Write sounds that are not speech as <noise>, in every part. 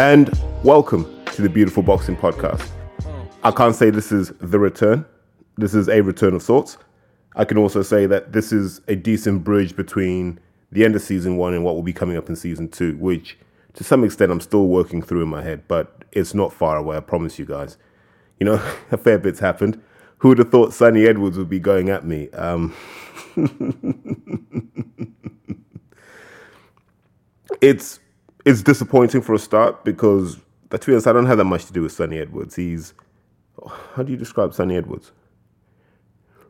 And welcome to the Beautiful Boxing Podcast. I can't say this is the return. This is a return of sorts. I can also say that this is a decent bridge between the end of season one and what will be coming up in season two, which to some extent I'm still working through in my head, but it's not far away, I promise you guys. You know, <laughs> a fair bit's happened. Who would have thought Sunny Edwards would be going at me? Um, <laughs> it's it's disappointing for a start because, to be honest, I don't have that much to do with Sunny Edwards. He's how do you describe Sunny Edwards?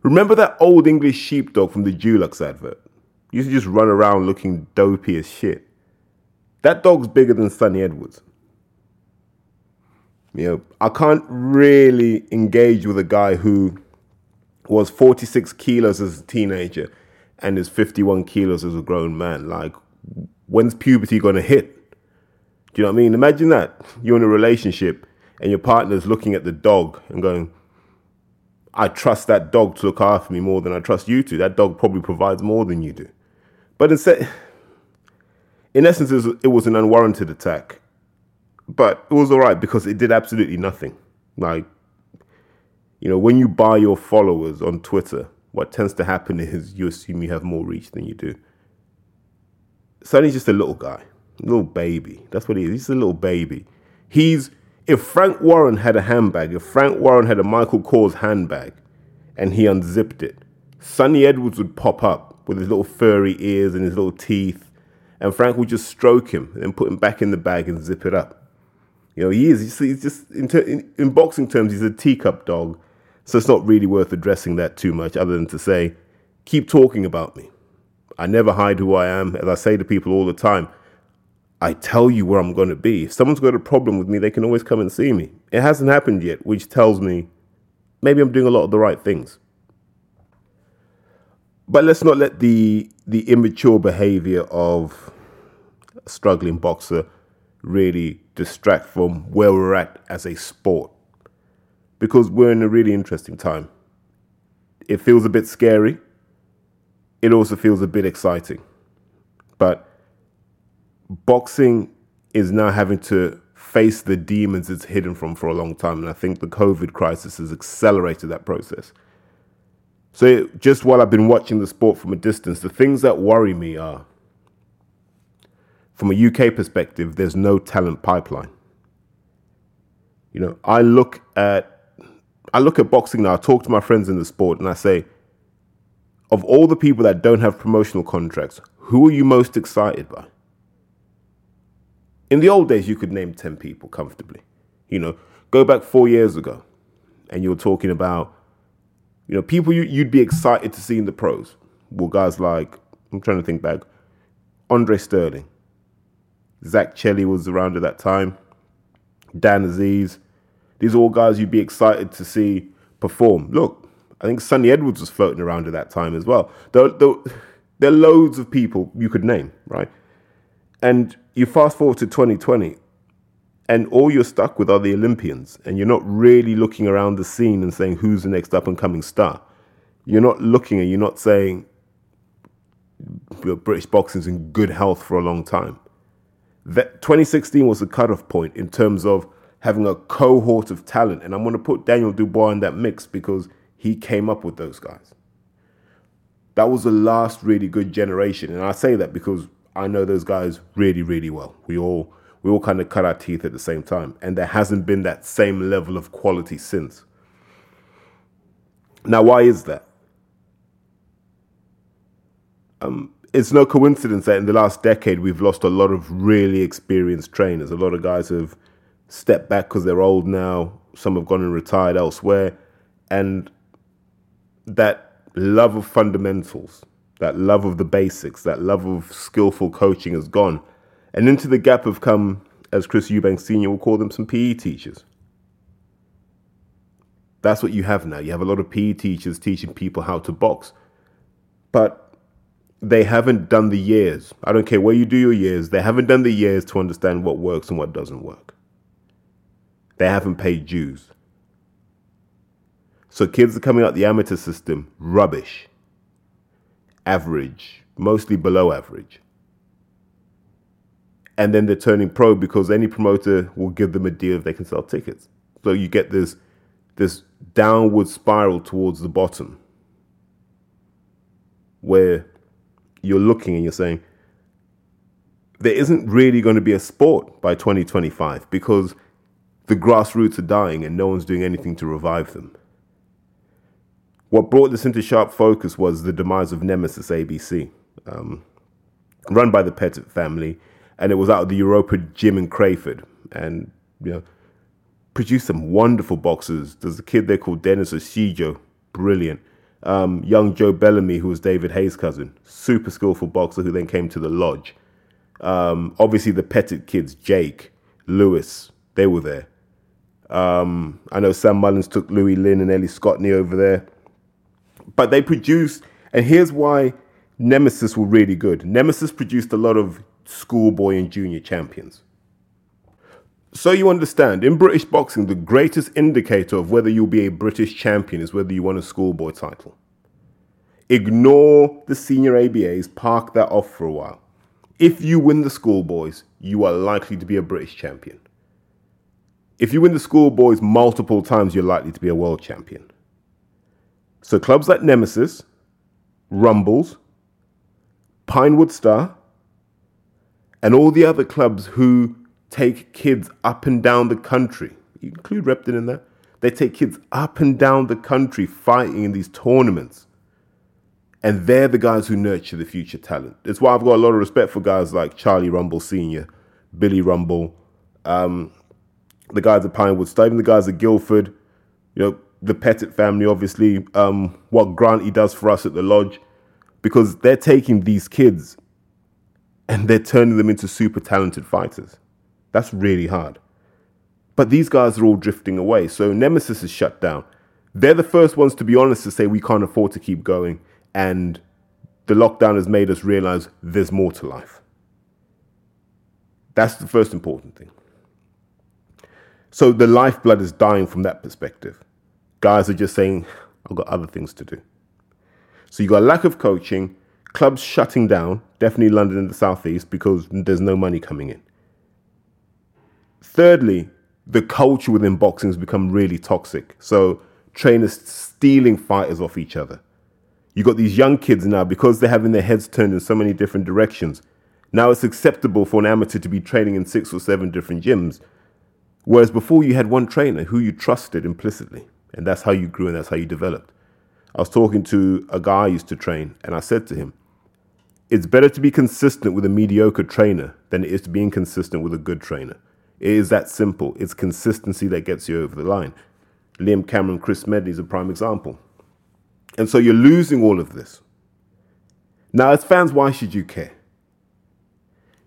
Remember that old English sheepdog from the Dulux advert? He used to just run around looking dopey as shit. That dog's bigger than Sunny Edwards. You know, I can't really engage with a guy who was 46 kilos as a teenager and is 51 kilos as a grown man. Like, when's puberty gonna hit? Do you know what I mean? Imagine that. You're in a relationship and your partner's looking at the dog and going, I trust that dog to look after me more than I trust you to. That dog probably provides more than you do. But instead, in essence, it was an unwarranted attack. But it was all right because it did absolutely nothing. Like, you know, when you buy your followers on Twitter, what tends to happen is you assume you have more reach than you do. Sunny's just a little guy, little baby. That's what he is. He's a little baby. He's if Frank Warren had a handbag, if Frank Warren had a Michael Kors handbag, and he unzipped it, Sunny Edwards would pop up with his little furry ears and his little teeth, and Frank would just stroke him and put him back in the bag and zip it up. You know, he is. He's just in, ter- in, in boxing terms, he's a teacup dog. So it's not really worth addressing that too much, other than to say, keep talking about me. I never hide who I am. As I say to people all the time, I tell you where I'm going to be. If someone's got a problem with me, they can always come and see me. It hasn't happened yet, which tells me maybe I'm doing a lot of the right things. But let's not let the the immature behavior of a struggling boxer really distract from where we're at as a sport. Because we're in a really interesting time. It feels a bit scary. It also feels a bit exciting. But boxing is now having to face the demons it's hidden from for a long time. And I think the COVID crisis has accelerated that process. So, just while I've been watching the sport from a distance, the things that worry me are from a UK perspective, there's no talent pipeline. You know, I look at I look at boxing now, I talk to my friends in the sport and I say, of all the people that don't have promotional contracts, who are you most excited by? In the old days, you could name 10 people comfortably. You know, go back four years ago and you're talking about, you know, people you, you'd be excited to see in the pros. Well, guys like, I'm trying to think back, Andre Sterling, Zach Chelli was around at that time, Dan Aziz. These are all guys you'd be excited to see perform. Look, I think Sunny Edwards was floating around at that time as well. There, there, there are loads of people you could name, right? And you fast forward to 2020, and all you're stuck with are the Olympians, and you're not really looking around the scene and saying who's the next up and coming star. You're not looking and you're not saying British boxing's in good health for a long time. That 2016 was the cutoff point in terms of having a cohort of talent, and I'm going to put Daniel Dubois in that mix because he came up with those guys. That was the last really good generation, and I say that because I know those guys really, really well. We all we all kind of cut our teeth at the same time, and there hasn't been that same level of quality since. Now, why is that? Um, it's no coincidence that in the last decade we've lost a lot of really experienced trainers. A lot of guys have stepped back because they're old now. Some have gone and retired elsewhere, and that love of fundamentals that love of the basics, that love of skillful coaching has gone. And into the gap have come, as Chris Eubank Sr. will call them, some PE teachers. That's what you have now. You have a lot of PE teachers teaching people how to box. But they haven't done the years. I don't care where you do your years, they haven't done the years to understand what works and what doesn't work. They haven't paid dues. So kids are coming out the amateur system, rubbish average, mostly below average. and then they're turning pro because any promoter will give them a deal if they can sell tickets. So you get this this downward spiral towards the bottom where you're looking and you're saying there isn't really going to be a sport by 2025 because the grassroots are dying and no one's doing anything to revive them. What brought this into sharp focus was the demise of Nemesis ABC, um, run by the Pettit family, and it was out of the Europa gym in Crayford, and you know, produced some wonderful boxers. There's a kid there called Dennis Oshijo, brilliant. Um, young Joe Bellamy, who was David Haye's cousin, super skillful boxer who then came to the lodge. Um, obviously, the Pettit kids, Jake, Lewis, they were there. Um, I know Sam Mullins took Louis Lynn and Ellie Scotney over there. But they produced, and here's why Nemesis were really good. Nemesis produced a lot of schoolboy and junior champions. So you understand, in British boxing, the greatest indicator of whether you'll be a British champion is whether you won a schoolboy title. Ignore the senior ABAs, park that off for a while. If you win the schoolboys, you are likely to be a British champion. If you win the schoolboys multiple times, you're likely to be a world champion. So clubs like Nemesis, Rumbles, Pinewood Star, and all the other clubs who take kids up and down the country, you include Repton in that, they take kids up and down the country fighting in these tournaments. And they're the guys who nurture the future talent. That's why I've got a lot of respect for guys like Charlie Rumble Sr., Billy Rumble, um, the guys at Pinewood Star, even the guys at Guildford, you know, the Pettit family, obviously, um, what Granty does for us at the lodge, because they're taking these kids and they're turning them into super talented fighters. That's really hard. But these guys are all drifting away. So Nemesis is shut down. They're the first ones to be honest to say we can't afford to keep going. And the lockdown has made us realize there's more to life. That's the first important thing. So the lifeblood is dying from that perspective. Guys are just saying, I've got other things to do. So you've got a lack of coaching, clubs shutting down, definitely London and the Southeast because there's no money coming in. Thirdly, the culture within boxing has become really toxic. So trainers stealing fighters off each other. You've got these young kids now because they're having their heads turned in so many different directions. Now it's acceptable for an amateur to be training in six or seven different gyms Whereas before you had one trainer who you trusted implicitly, and that's how you grew and that's how you developed. I was talking to a guy I used to train, and I said to him, It's better to be consistent with a mediocre trainer than it is to be inconsistent with a good trainer. It is that simple. It's consistency that gets you over the line. Liam Cameron, Chris Smedley is a prime example. And so you're losing all of this. Now, as fans, why should you care?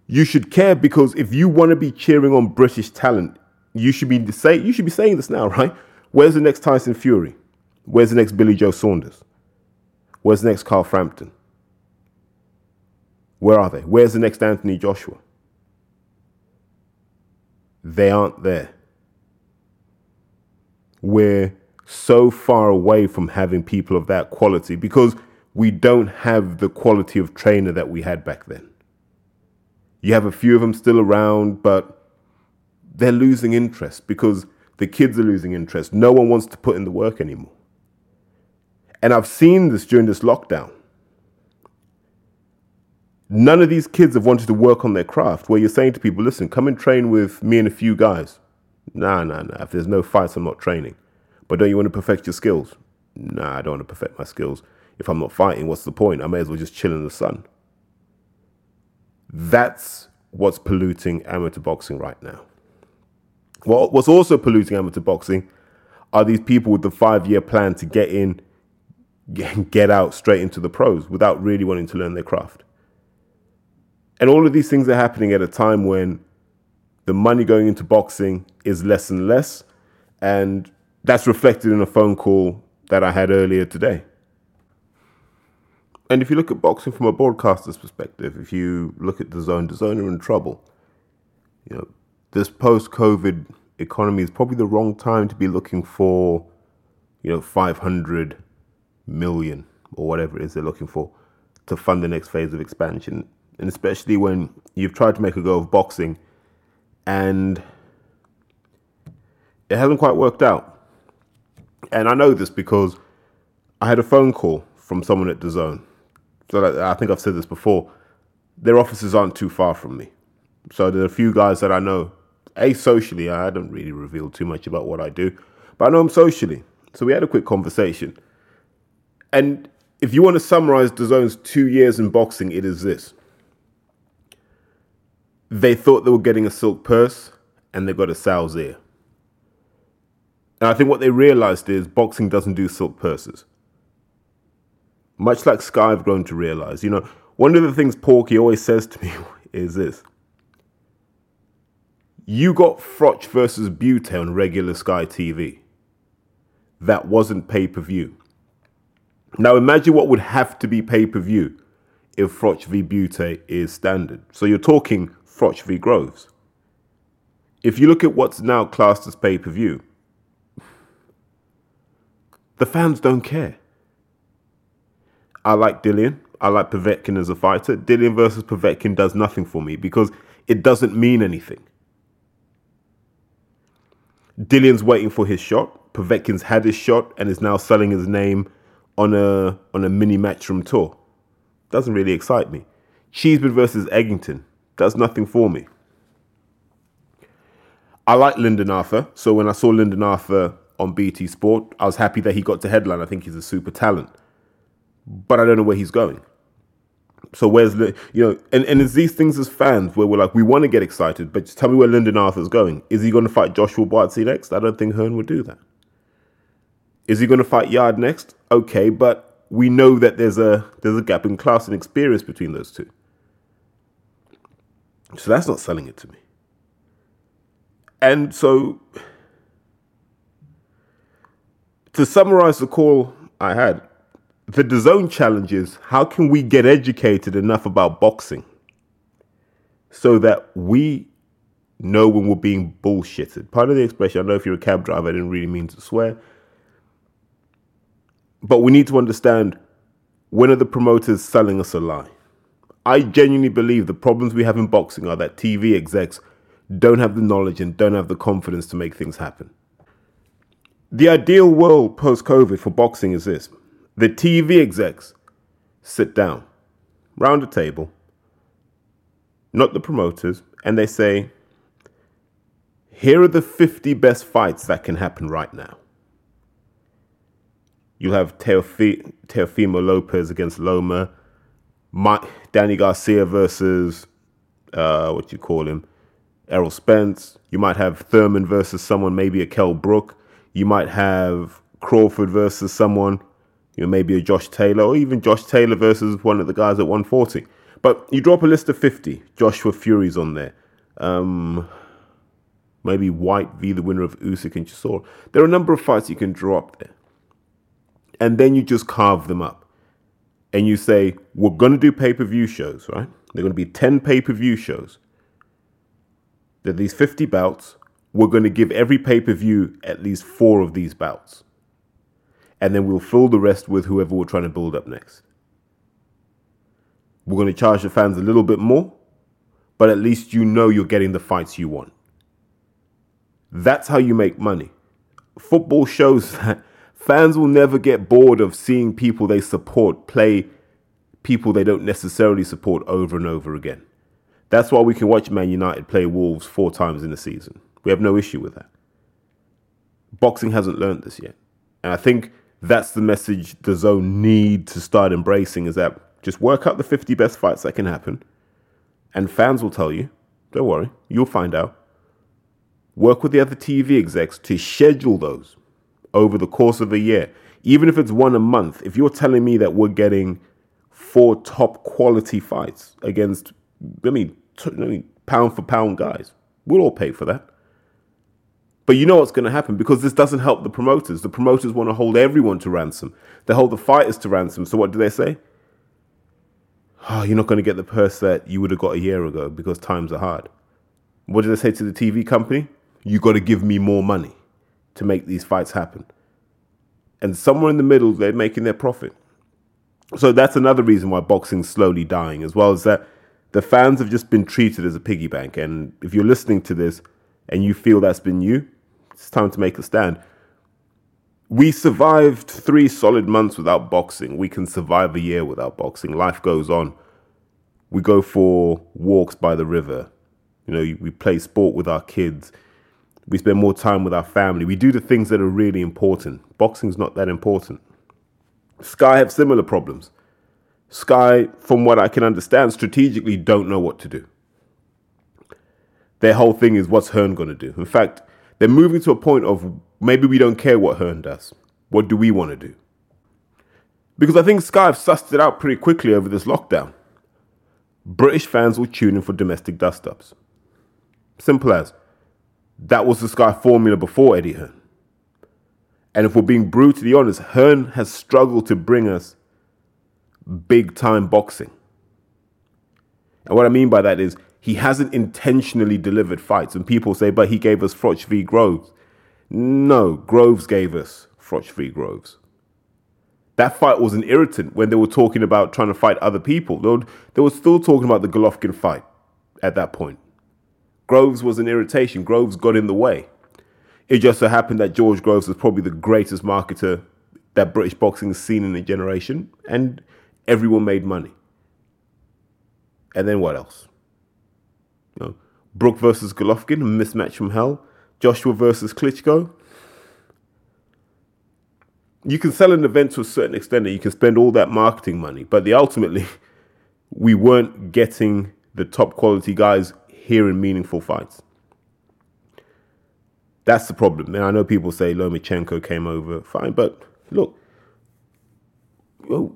You should care because if you want to be cheering on British talent, you should be say you should be saying this now, <laughs> right? Where's the next Tyson Fury? Where's the next Billy Joe Saunders? Where's the next Carl Frampton? Where are they? Where's the next Anthony Joshua? They aren't there. We're so far away from having people of that quality because we don't have the quality of trainer that we had back then. You have a few of them still around, but they're losing interest because the kids are losing interest. No one wants to put in the work anymore. And I've seen this during this lockdown. None of these kids have wanted to work on their craft where you're saying to people, listen, come and train with me and a few guys. Nah, nah, nah. If there's no fights, I'm not training. But don't you want to perfect your skills? Nah, I don't want to perfect my skills. If I'm not fighting, what's the point? I may as well just chill in the sun. That's what's polluting amateur boxing right now. What's also polluting amateur boxing are these people with the five year plan to get in, <laughs> get out straight into the pros without really wanting to learn their craft. And all of these things are happening at a time when the money going into boxing is less and less. And that's reflected in a phone call that I had earlier today. And if you look at boxing from a broadcaster's perspective, if you look at DAZN, the zone are in trouble. You know, this post COVID economy is probably the wrong time to be looking for, you know, 500 million or whatever it is they're looking for to fund the next phase of expansion. and especially when you've tried to make a go of boxing and it hasn't quite worked out. And I know this because I had a phone call from someone at DAZN. So I think I've said this before. Their offices aren't too far from me. So there are a few guys that I know. A, socially, I don't really reveal too much about what I do, but I know them socially. So we had a quick conversation. And if you want to summarize DAZN's two years in boxing, it is this. They thought they were getting a silk purse and they got a sow's ear. And I think what they realized is boxing doesn't do silk purses. Much like Sky I've grown to realize. You know, one of the things Porky always says to me <laughs> is this. You got Froch versus Bute on regular Sky TV. That wasn't pay per view. Now imagine what would have to be pay per view if Froch v Bute is standard. So you're talking Froch v Groves. If you look at what's now classed as pay per view, the fans don't care. I like Dillian. I like Povetkin as a fighter. Dillian versus Povetkin does nothing for me because it doesn't mean anything. Dillian's waiting for his shot. Povetkin's had his shot and is now selling his name on a on a mini matchroom tour. Doesn't really excite me. Cheeseman versus Eggington does nothing for me. I like Lyndon Arthur, so when I saw Lyndon Arthur on BT Sport, I was happy that he got to headline. I think he's a super talent, but I don't know where he's going. So where's the you know, and, and it's these things as fans where we're like, we want to get excited, but just tell me where Lyndon Arthur's going. Is he going to fight Joshua Buatsi next? I don't think Hearn would do that. Is he going to fight Yarde next? Okay, but we know that there's a there's a gap in class and experience between those two. So that's not selling it to me. And so to summarize the call I had, the DAZN challenge is how can we get educated enough about boxing so that we know when we're being bullshitted. Part of the expression, I know if you're a cab driver, I didn't really mean to swear. But we need to understand when are the promoters selling us a lie? I genuinely believe the problems we have in boxing are that TV execs don't have the knowledge and don't have the confidence to make things happen. The ideal world post COVID for boxing is this the TV execs sit down round a table, not the promoters, and they say, Here are the 50 best fights that can happen right now. You'll have Teofi- Teofimo Lopez against Loma, Mike, Danny Garcia versus uh, what you call him, Errol Spence. You might have Thurman versus someone, maybe a Kell Brook. You might have Crawford versus someone, you know, maybe a Josh Taylor, or even Josh Taylor versus one of the guys at 140. But you drop a list of 50. Joshua Fury's on there. Um, maybe White v the winner of Usyk and Chisora. There are a number of fights you can drop there and then you just carve them up. And you say, we're going to do pay per view shows, right? They're going to be 10 pay per view shows. There these 50 bouts. We're going to give every pay per view at least four of these bouts. And then we'll fill the rest with whoever we're trying to build up next. We're going to charge the fans a little bit more, but at least you know you're getting the fights you want. That's how you make money. Football shows <laughs> that Fans will never get bored of seeing people they support play people they don't necessarily support over and over again. That's why we can watch Man United play Wolves four times in a season. We have no issue with that. Boxing hasn't learned this yet. And I think that's the message DAZN need to start embracing is that just work out the 50 best fights that can happen. And fans will tell you, don't worry, you'll find out. Work with the other TV execs to schedule those over the course of a year, even if it's one a month, if you're telling me that we're getting four top quality fights against, I mean, t- I mean pound for pound guys, we'll all pay for that. But you know what's going to happen because this doesn't help the promoters. The promoters want to hold everyone to ransom. They hold the fighters to ransom. So what do they say? Oh, you're not going to get the purse that you would have got a year ago because times are hard. What do they say to the TV company? You got to give me more money to make these fights happen. And somewhere in the middle, they're making their profit. So that's another reason why boxing's slowly dying, as well as that The fans have just been treated as a piggy bank. And if you're listening to this and you feel that's been you, it's time to make a stand. We survived three solid months without boxing. We can survive a year without boxing. Life goes on. We go for walks by the river. You know, we play sport with our kids. We spend more time with our family. We do the things that are really important. Boxing's not that important. Sky have similar problems. Sky, from what I can understand, strategically don't know what to do. Their whole thing is what's Hearn going to do? In fact, they're moving to a point of maybe we don't care what Hearn does. What do we want to do? Because I think Sky have sussed it out pretty quickly over this lockdown. British fans will tune in for domestic dust ups. Simple as. That was the Sky formula before Eddie Hearn. And if we're being brutally honest, Hearn has struggled to bring us big time boxing. And what I mean by that is he hasn't intentionally delivered fights. And people say, but he gave us Froch v. Groves. No, Groves gave us Froch v. Groves that fight was an irritant when they were talking about trying to fight other people. They were, they were still talking about the Golovkin fight at that point. Groves was an irritation. Groves got in the way. It just so happened that George Groves was probably the greatest marketer that British boxing has seen in a generation, and everyone made money. And then what else? Brook versus Golovkin, a mismatch from hell. Joshua versus Klitschko, you can sell an event to a certain extent and you can spend all that marketing money, but the ultimately <laughs> we weren't getting the top quality guys here in meaningful fights. That's the problem. And I know people say Lomachenko came over, fine, but look,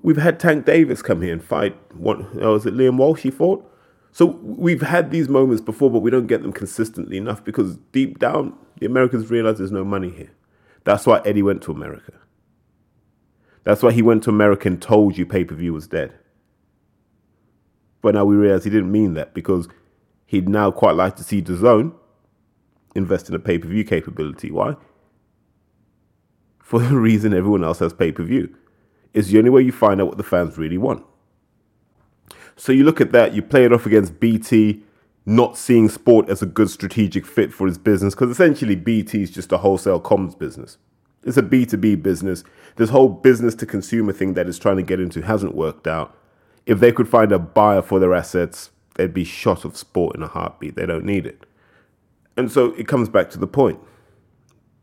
we've had Tank Davis come here and fight. What oh, was it? Liam Walsh he fought. So we've had these moments before, but we don't get them consistently enough because deep down, the Americans realize there's no money here. That's why Eddie went to America. That's why he went to America and told you pay per view was dead. But now we realize he didn't mean that because he'd now quite like to see DAZN invest in a pay per view capability. Why? For the <laughs> reason everyone else has pay per view. It's the only way you find out what the fans really want. So you look at that, you play it off against BT not seeing sport as a good strategic fit for his business because essentially BT is just a wholesale comms business. It's a B2B business. This whole business to consumer thing that it's trying to get into hasn't worked out. If they could find a buyer for their assets, they'd be shot of sport in a heartbeat. They don't need it. And so it comes back to the point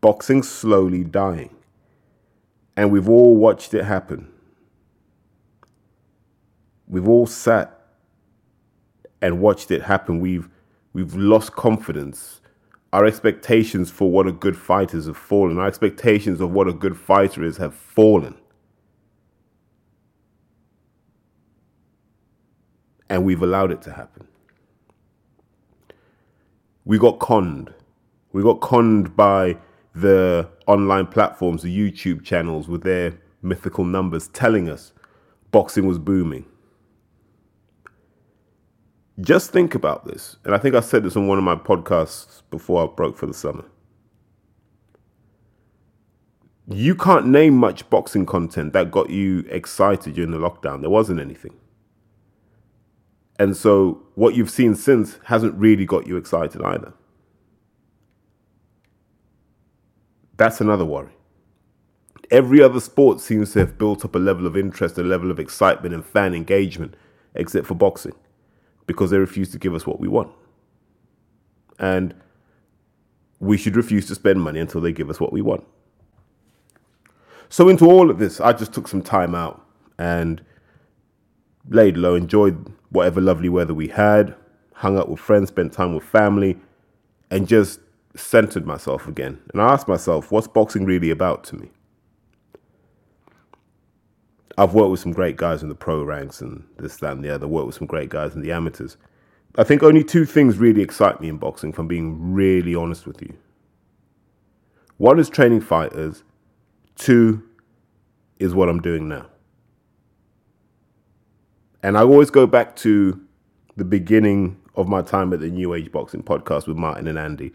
boxing's slowly dying. And we've all watched it happen. We've all sat and watched it happen. We've we've lost confidence our expectations for what a good fighter is have fallen. Our expectations of what a good fighter is have fallen. And we've allowed it to happen. We got conned. We got conned by the online platforms, the YouTube channels with their mythical numbers telling us boxing was booming. Just think about this. And I think I said this on one of my podcasts before I broke for the summer. You can't name much boxing content that got you excited during the lockdown. There wasn't anything. And so what you've seen since hasn't really got you excited either. That's another worry. Every other sport seems to have built up a level of interest, a level of excitement and fan engagement, except for boxing because they refuse to give us what we want. And we should refuse to spend money until they give us what we want. So, into all of this, I just took some time out and laid low, enjoyed whatever lovely weather we had, hung out with friends, spent time with family, and just centered myself again. And I asked myself, what's boxing really about to me? I've worked with some great guys in the pro ranks and this, that, and the other. Worked with some great guys in the amateurs. I think only two things really excite me in boxing, if I'm being really honest with you. One is training fighters, two is what I'm doing now. And I always go back to the beginning of my time at the New Age Boxing podcast with Martin and Andy,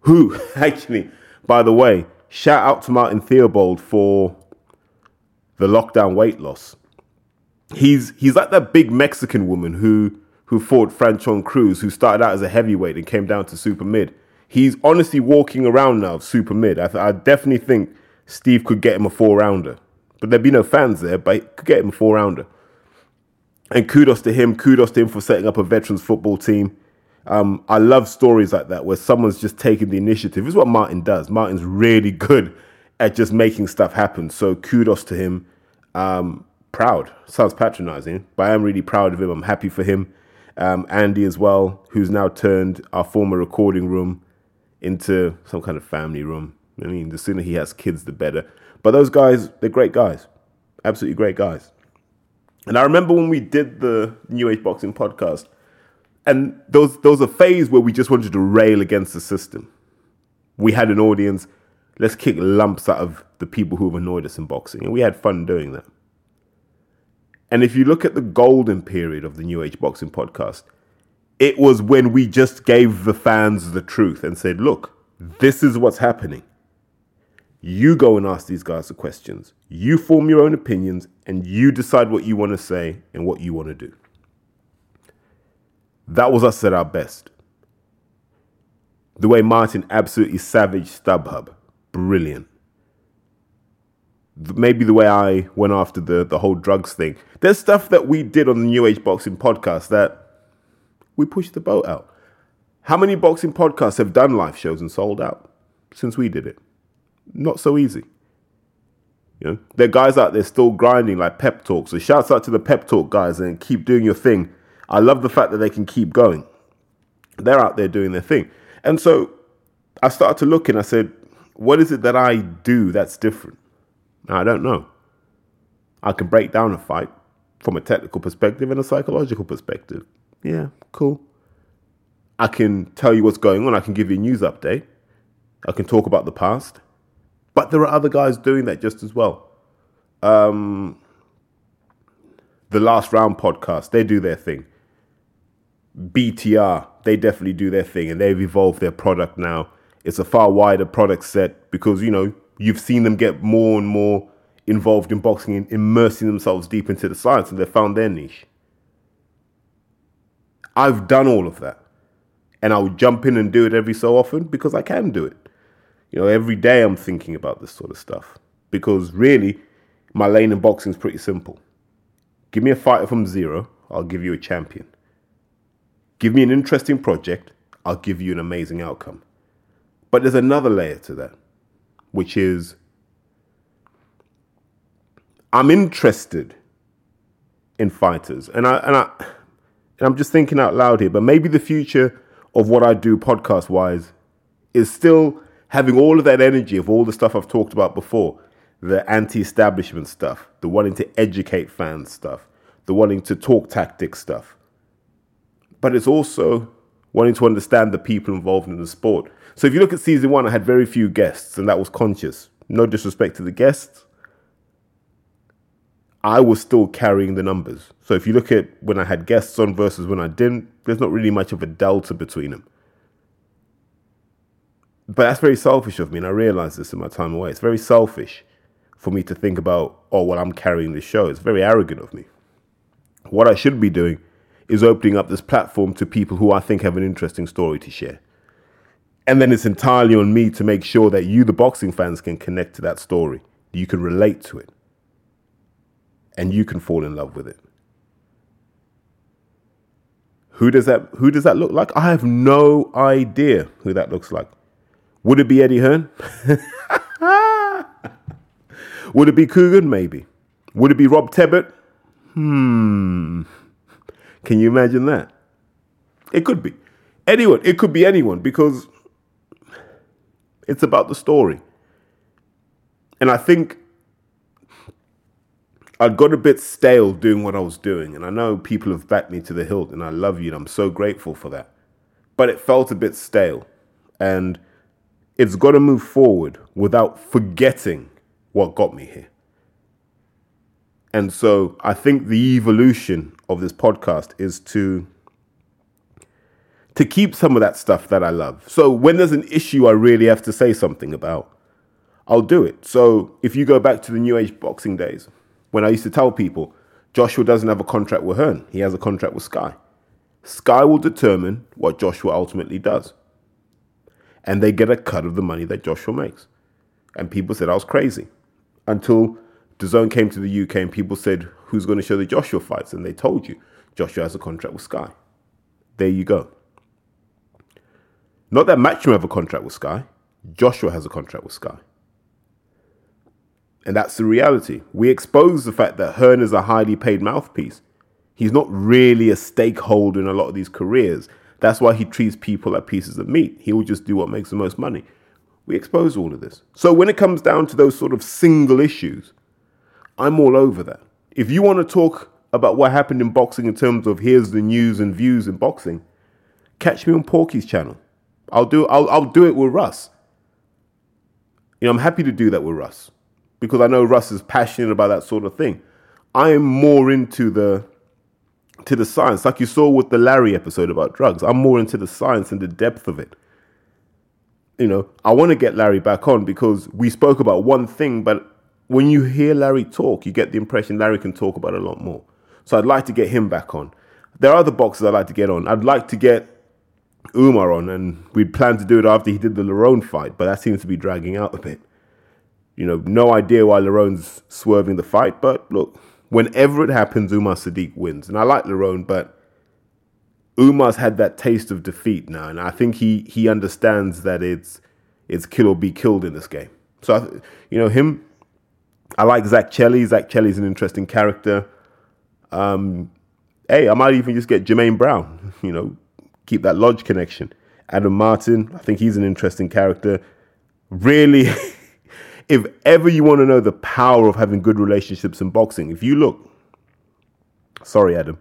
who <laughs> actually, by the way, shout out to Martin Theobald for the lockdown weight loss. He's he's like that big Mexican woman who who fought Franchon Crews, who started out as a heavyweight and came down to super mid. He's honestly walking around now super mid. I, I definitely think Steve could get him a four rounder, but there'd be no fans there, but he could get him a four rounder. And kudos to him. Kudos to him for setting up a veterans football team. Um, I love stories like that where someone's just taking the initiative. This is what Martin does. Martin's really good at just making stuff happen. So kudos to him. Um, proud sounds patronizing, but I am really proud of him. I'm happy for him. Um, Andy as well, who's now turned our former recording room into some kind of family room. I mean, the sooner he has kids, the better. But those guys, they're great guys, absolutely great guys. And I remember when we did the New Age Boxing podcast, and there was, there was a phase where we just wanted to rail against the system. We had an audience. Let's kick lumps out of the people who have annoyed us in boxing. And we had fun doing that. And if you look at the golden period of the New Age Boxing podcast, it was when we just gave the fans the truth and said, look, this is what's happening. You go and ask these guys the questions. You form your own opinions and you decide what you want to say and what you want to do. That was us at our best. The way Martin absolutely savaged StubHub, brilliant. Maybe the way I went after the, the whole drugs thing. There's stuff that we did on the New Age Boxing podcast that we pushed the boat out. How many boxing podcasts have done live shows and sold out since we did it? Not so easy. You know, there are guys out there still grinding like pep talks. So shouts out to the pep talk guys and keep doing your thing. I love the fact that they can keep going. They're out there doing their thing. And so I started to look and I said, what is it that I do that's different? I don't know. I can break down a fight from a technical perspective and a psychological perspective. Yeah, cool. I can tell you what's going on. I can give you a news update. I can talk about the past. But there are other guys doing that just as well. Um, the Last Round podcast, they do their thing. BTR, they definitely do their thing and they've evolved their product now. It's a far wider product set because, you know, you've seen them get more and more involved in boxing and immersing themselves deep into the science and they've found their niche. I've done all of that. And I'll jump in and do it every so often because I can do it. You know, every day I'm thinking about this sort of stuff because really, my lane in boxing is pretty simple. Give me a fighter from zero, I'll give you a champion. Give me an interesting project, I'll give you an amazing outcome. But there's another layer to that, which is I'm interested in fighters, and I and I and I'm just thinking out loud here, but maybe the future of what I do podcast wise is still having all of that energy of all the stuff I've talked about before the anti establishment stuff, the wanting to educate fans stuff, the wanting to talk tactics stuff. But it's also wanting to understand the people involved in the sport. So if you look at season one, I had very few guests, and that was conscious. No disrespect to the guests, I was still carrying the numbers. So if you look at when I had guests on versus when I didn't, there's not really much of a delta between them. But that's very selfish of me, and I realize this in my time away. It's very selfish for me to think about, oh, well, I'm carrying this show. It's very arrogant of me. What I should be doing is opening up this platform to people who I think have an interesting story to share. And then it's entirely on me to make sure that you, the boxing fans, can connect to that story. You can relate to it and you can fall in love with it. Who does that who does that look like? I have no idea who that looks like. Would it be Eddie Hearn? <laughs> Would it be Kugan? Maybe. Would it be Rob Tebbett? Hmm. Can you imagine that? It could be. Anyone. It could be anyone because it's about the story. And I think I got a bit stale doing what I was doing, and I know people have backed me to the hilt, and I love you, and I'm so grateful for that. But it felt a bit stale, and it's got to move forward without forgetting what got me here. And so I think the evolution of this podcast is to to keep some of that stuff that I love. So when there's an issue I really have to say something about, I'll do it. So if you go back to the New Age boxing days, when I used to tell people Joshua doesn't have a contract with Hearn, he has a contract with Sky. Sky will determine what Joshua ultimately does. And they get a cut of the money that Joshua makes. And people said I was crazy until DAZN came to the UK and people said, Who's going to show the Joshua fights? And they told you Joshua has a contract with Sky. There you go. Not that Matchroom have a contract with Sky, Joshua has a contract with Sky. And that's the reality. We expose the fact that Hearn is a highly paid mouthpiece. He's not really a stakeholder in a lot of these careers. That's why he treats people like pieces of meat. He will just do what makes the most money. We expose all of this. So when it comes down to those sort of single issues, I'm all over that. If you want to talk about what happened in boxing in terms of here's the news and views in boxing, catch me on Porky's channel. I'll do I'll I'll do it with Russ. You know, I'm happy to do that with Russ because I know Russ is passionate about that sort of thing. I am more into the to the science, like you saw with the Larry episode about drugs. I'm more into the science and the depth of it. You know, I want to get Larry back on because we spoke about one thing, but when you hear Larry talk, you get the impression Larry can talk about a lot more. So I'd like to get him back on. There are other boxes I'd like to get on. I'd like to get Umar on, and we'd planned to do it after he did the Lerrone fight, but that seems to be dragging out a bit. You know, no idea why Lerrone's swerving the fight, but look, whenever it happens, Umar Sadiq wins. And I like Lerrone, but Umar's had that taste of defeat now, and I think he he understands that it's it's kill or be killed in this game. So, you know, him, I like Zach Chelli. Zach Chelli's an interesting character. Um, hey, I might even just get Jermaine Brown, <laughs> you know, keep that lodge connection. Adam Martin, I think he's an interesting character. Really. <laughs> if ever you want to know the power of having good relationships in boxing, if you look, sorry, Adam,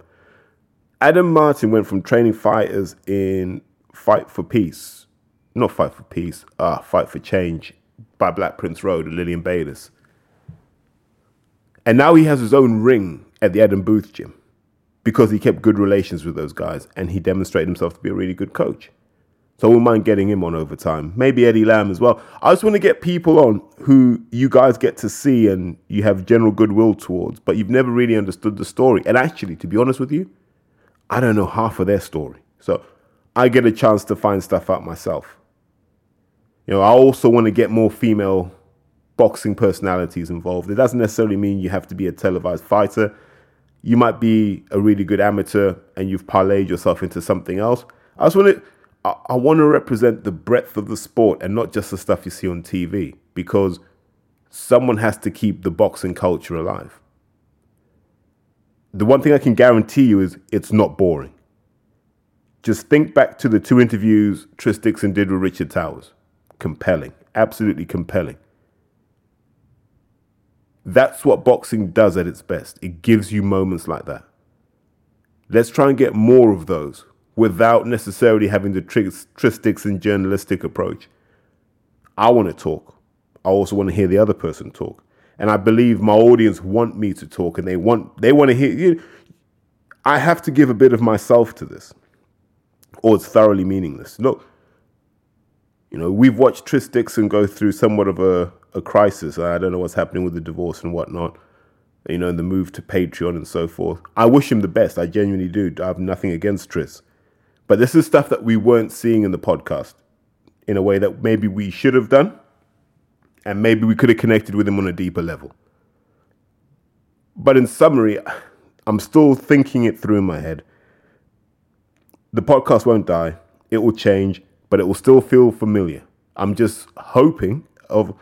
Adam Martin went from training fighters in Fight for Peace, not Fight for Peace, uh, Fight for Change by Black Prince Road and Lilian Baylis. And now he has his own ring at the Adam Booth gym because he kept good relations with those guys and he demonstrated himself to be a really good coach. So I wouldn't mind getting him on over time. Maybe Eddie Lamb as well. I just want to get people on who you guys get to see and you have general goodwill towards, but you've never really understood the story. And actually, to be honest with you, I don't know half of their story. So I get a chance to find stuff out myself. You know, I also want to get more female boxing personalities involved. It doesn't necessarily mean you have to be a televised fighter. You might be a really good amateur and you've parlayed yourself into something else. I just want to I, I want to represent the breadth of the sport and not just the stuff you see on TV because someone has to keep the boxing culture alive. The one thing I can guarantee you is it's not boring. Just think back to the two interviews Tris Dixon did with Richard Towers. Compelling, absolutely compelling. That's what boxing does at its best. It gives you moments like that. Let's try and get more of those without necessarily having the Tris Dixon journalistic approach. I want to talk. I also want to hear the other person talk. And I believe my audience want me to talk and they want they want to hear you. I have to give a bit of myself to this. Or it's thoroughly meaningless. Look, you know, we've watched Tris Dixon go through somewhat of a, a crisis. I don't know what's happening with the divorce and whatnot you know, the move to Patreon and so forth. I wish him the best. I genuinely do. I have nothing against Tris. But this is stuff that we weren't seeing in the podcast in a way that maybe we should have done. And maybe we could have connected with him on a deeper level. But in summary, I'm still thinking it through in my head. The podcast won't die, it will change, but it will still feel familiar. I'm just hoping of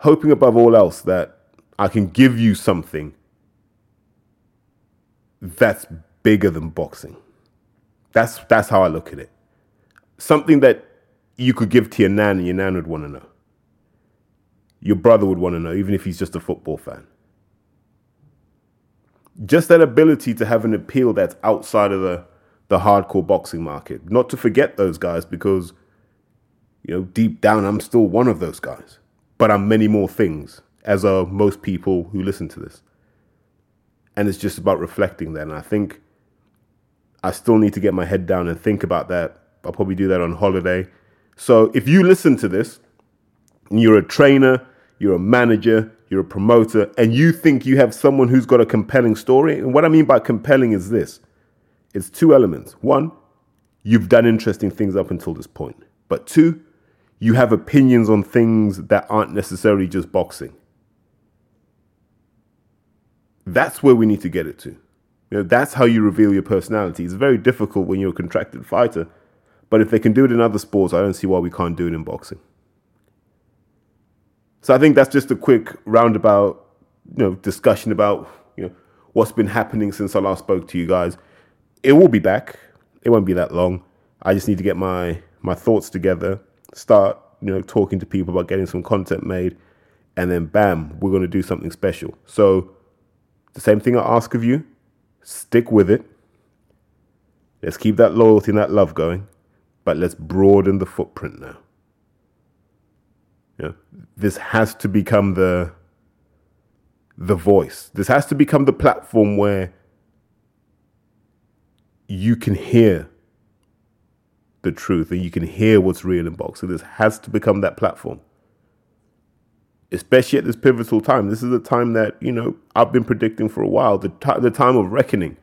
hoping above all else that I can give you something that's bigger than boxing. That's that's how I look at it. Something that you could give to your nan and your nan would want to know. Your brother would want to know, even if he's just a football fan. Just that ability to have an appeal that's outside of the, the hardcore boxing market. Not to forget those guys because, you know, deep down, I'm still one of those guys. But I'm many more things, as are most people who listen to this. And it's just about reflecting that. And I think I still need to get my head down and think about that. I'll probably do that on holiday. So if you listen to this, you're a trainer, you're a manager, you're a promoter, and you think you have someone who's got a compelling story, and what I mean by compelling is this it's two elements. One, you've done interesting things up until this point. But two, you have opinions on things that aren't necessarily just boxing. That's where we need to get it to. You know, that's how you reveal your personality. It's very difficult when you're a contracted fighter, but if they can do it in other sports, I don't see why we can't do it in boxing. So I think that's just a quick roundabout, you know, discussion about you know what's been happening since I last spoke to you guys. It will be back. It won't be that long. I just need to get my my thoughts together, start you know talking to people about getting some content made, and then bam, we're going to do something special. So the same thing I ask of you, stick with it. Let's keep that loyalty and that love going, but let's broaden the footprint now. You know, this has to become the the voice. This has to become the platform where you can hear the truth and you can hear what's real in boxing. This has to become that platform. Especially at this pivotal time. This is a time that, you know, I've been predicting for a while, the, t- the time of reckoning.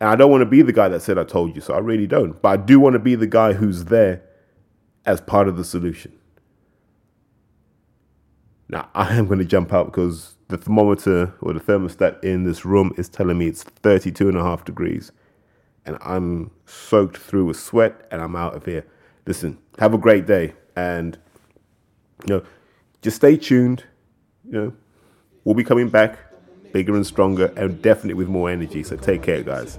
And I don't want to be the guy that said I told you, so I really don't. But I do want to be the guy who's there as part of the solution. Now, I am going to jump out because the thermometer or the thermostat in this room is telling me it's 32 and a half degrees and I'm soaked through with sweat and I'm out of here. Listen, have a great day and you know, just stay tuned. You know, we'll be coming back bigger and stronger and definitely with more energy. So take care, guys.